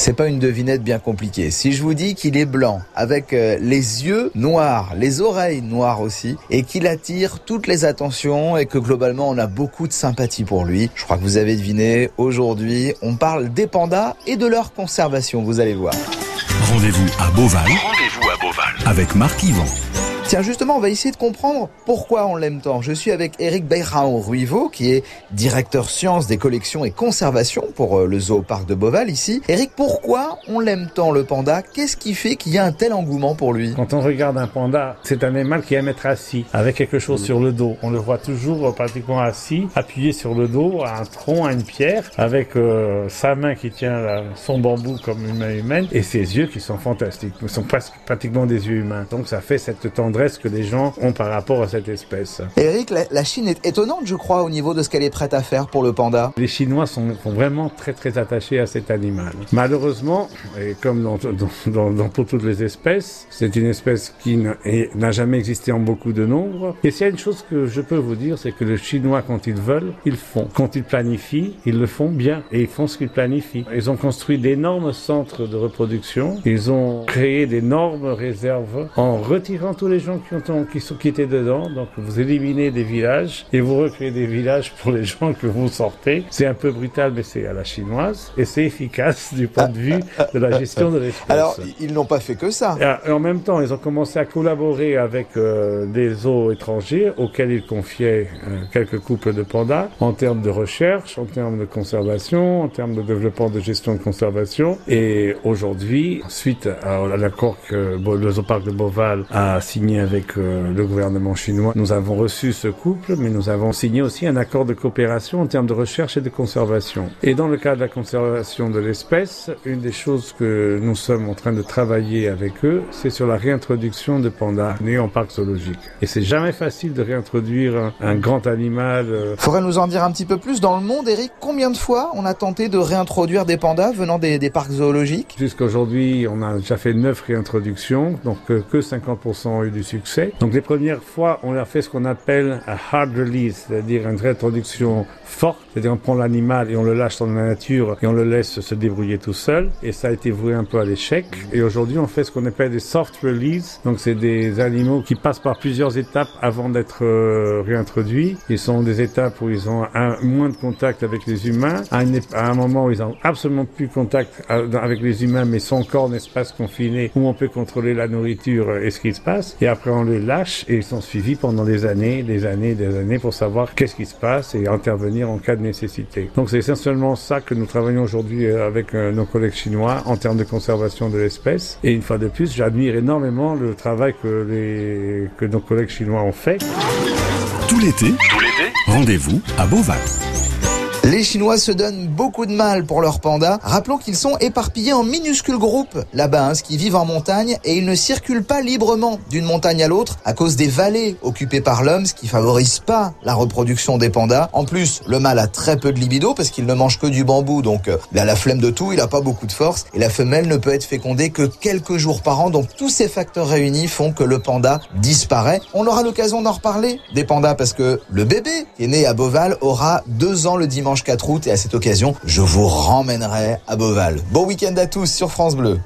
C'est pas une devinette bien compliquée. Si je vous dis qu'il est blanc, avec euh, les yeux noirs, les oreilles noires aussi, et qu'il attire toutes les attentions et que globalement on a beaucoup de sympathie pour lui, je crois que vous avez deviné, aujourd'hui on parle des pandas et de leur conservation, vous allez voir. Rendez-vous à Beauval. Rendez-vous à Beauval. Avec Marc Yvan. Tiens, justement, on va essayer de comprendre pourquoi on l'aime tant. Je suis avec Eric Beirao Ruivo, qui est directeur sciences des collections et conservation pour euh, le zooparc de Beauval ici. Eric, pourquoi on l'aime tant le panda? Qu'est-ce qui fait qu'il y a un tel engouement pour lui? Quand on regarde un panda, c'est un animal qui aime être assis, avec quelque chose sur le dos. On le voit toujours pratiquement assis, appuyé sur le dos, à un tronc, à une pierre, avec euh, sa main qui tient son bambou comme une main humaine, et ses yeux qui sont fantastiques. Ils sont presque pratiquement des yeux humains. Donc ça fait cette tendresse que les gens ont par rapport à cette espèce. Eric, la, Chine est étonnante, je crois, au niveau de ce qu'elle est prête à faire pour le panda. Les Chinois sont, vraiment très très attachés à cet animal. Malheureusement, et comme dans, dans, dans, pour toutes les espèces, c'est une espèce qui n'a jamais existé en beaucoup de nombre. Et s'il y a une chose que je peux vous dire, c'est que les Chinois, quand ils veulent, ils font. Quand ils planifient, ils le font bien et ils font ce qu'ils planifient. Ils ont construit d'énormes centres de reproduction. Ils ont créé d'énormes réserves en retirant tous les gens qui, ont, qui, sont, qui étaient dedans. Donc vous éliminez des villages et vous recréez des villages pour les gens que vous sortez. C'est un peu brutal, mais c'est à la chinoise et c'est efficace du point de vue de la gestion de l'espèce. Alors ils n'ont pas fait que ça. Et en même temps, ils ont commencé à collaborer avec euh, des zoos étrangers auxquels ils confiaient euh, quelques couples de pandas en termes de recherche, en termes de conservation, en termes de développement de gestion de conservation. Et aujourd'hui, suite à, l'accord que le zooparc de Beauval a signé avec euh, le gouvernement chinois. Nous avons reçu ce couple, mais nous avons signé aussi un accord de coopération en termes de recherche et de conservation. Et dans le cadre de la conservation de l'espèce, une des choses que nous sommes en train de travailler avec eux, c'est sur la réintroduction de pandas nés en parc zoologique. Et c'est jamais facile de réintroduire un, grand animal. Euh. Faudrait nous en dire un petit peu plus dans le monde, Eric. Combien de fois on a tenté de réintroduire des pandas venant des, des parcs zoologiques? Jusqu'à aujourd'hui, on a déjà fait neuf réintroductions, donc euh, que 50% ont eu du succès. Donc les premières fois, on a fait ce qu'on appelle un hard release, c'est-à-dire une réintroduction forte, c'est-à-dire on prend l'animal et on le lâche dans la nature et on le laisse se débrouiller tout seul. Et ça a été voué un peu à l'échec. Et aujourd'hui, on fait ce qu'on appelle des soft release. Donc c'est des animaux qui passent par plusieurs étapes avant d'être euh, réintroduits. Ils sont des étapes où ils ont moins de contact avec les humains, à, un moment où ils ont absolument plus contact euh, avec les humains, mais sont encore en espace confiné où on peut contrôler la nourriture et ce qui se passe. Après, on les lâche et ils sont suivis pendant des années, des années, des années pour savoir qu'est-ce qui se passe et intervenir en cas de nécessité. Donc c'est essentiellement ça que nous travaillons aujourd'hui euh, avec euh, nos collègues chinois en termes de conservation de l'espèce. Et une fois de plus, j'admire énormément le travail que, les, que nos collègues chinois ont fait. Tout l'été, rendez-vous à Beauval. Les Chinois se donnent beaucoup de mal pour leurs pandas. Rappelons qu'ils sont éparpillés en minuscules groupes là-bas, hein, qui vivent en montagne et ils ne circulent pas librement d'une montagne à l'autre à cause des vallées occupées par l'homme, ce qui favorise pas la reproduction des pandas. En plus, le mâle a très peu de libido parce qu'il ne mange que du bambou, donc euh, il a la flemme de tout, il a pas beaucoup de force et la femelle ne peut être fécondée que quelques jours par an. Donc tous ces facteurs réunis font que le panda disparaît. On aura l'occasion d'en reparler des pandas parce que le bébé qui est né à Beauval aura deux ans le dimanche 4 août et à cette occasion, je vous ramènerai à Beauval. Bon week-end à tous sur France Bleu.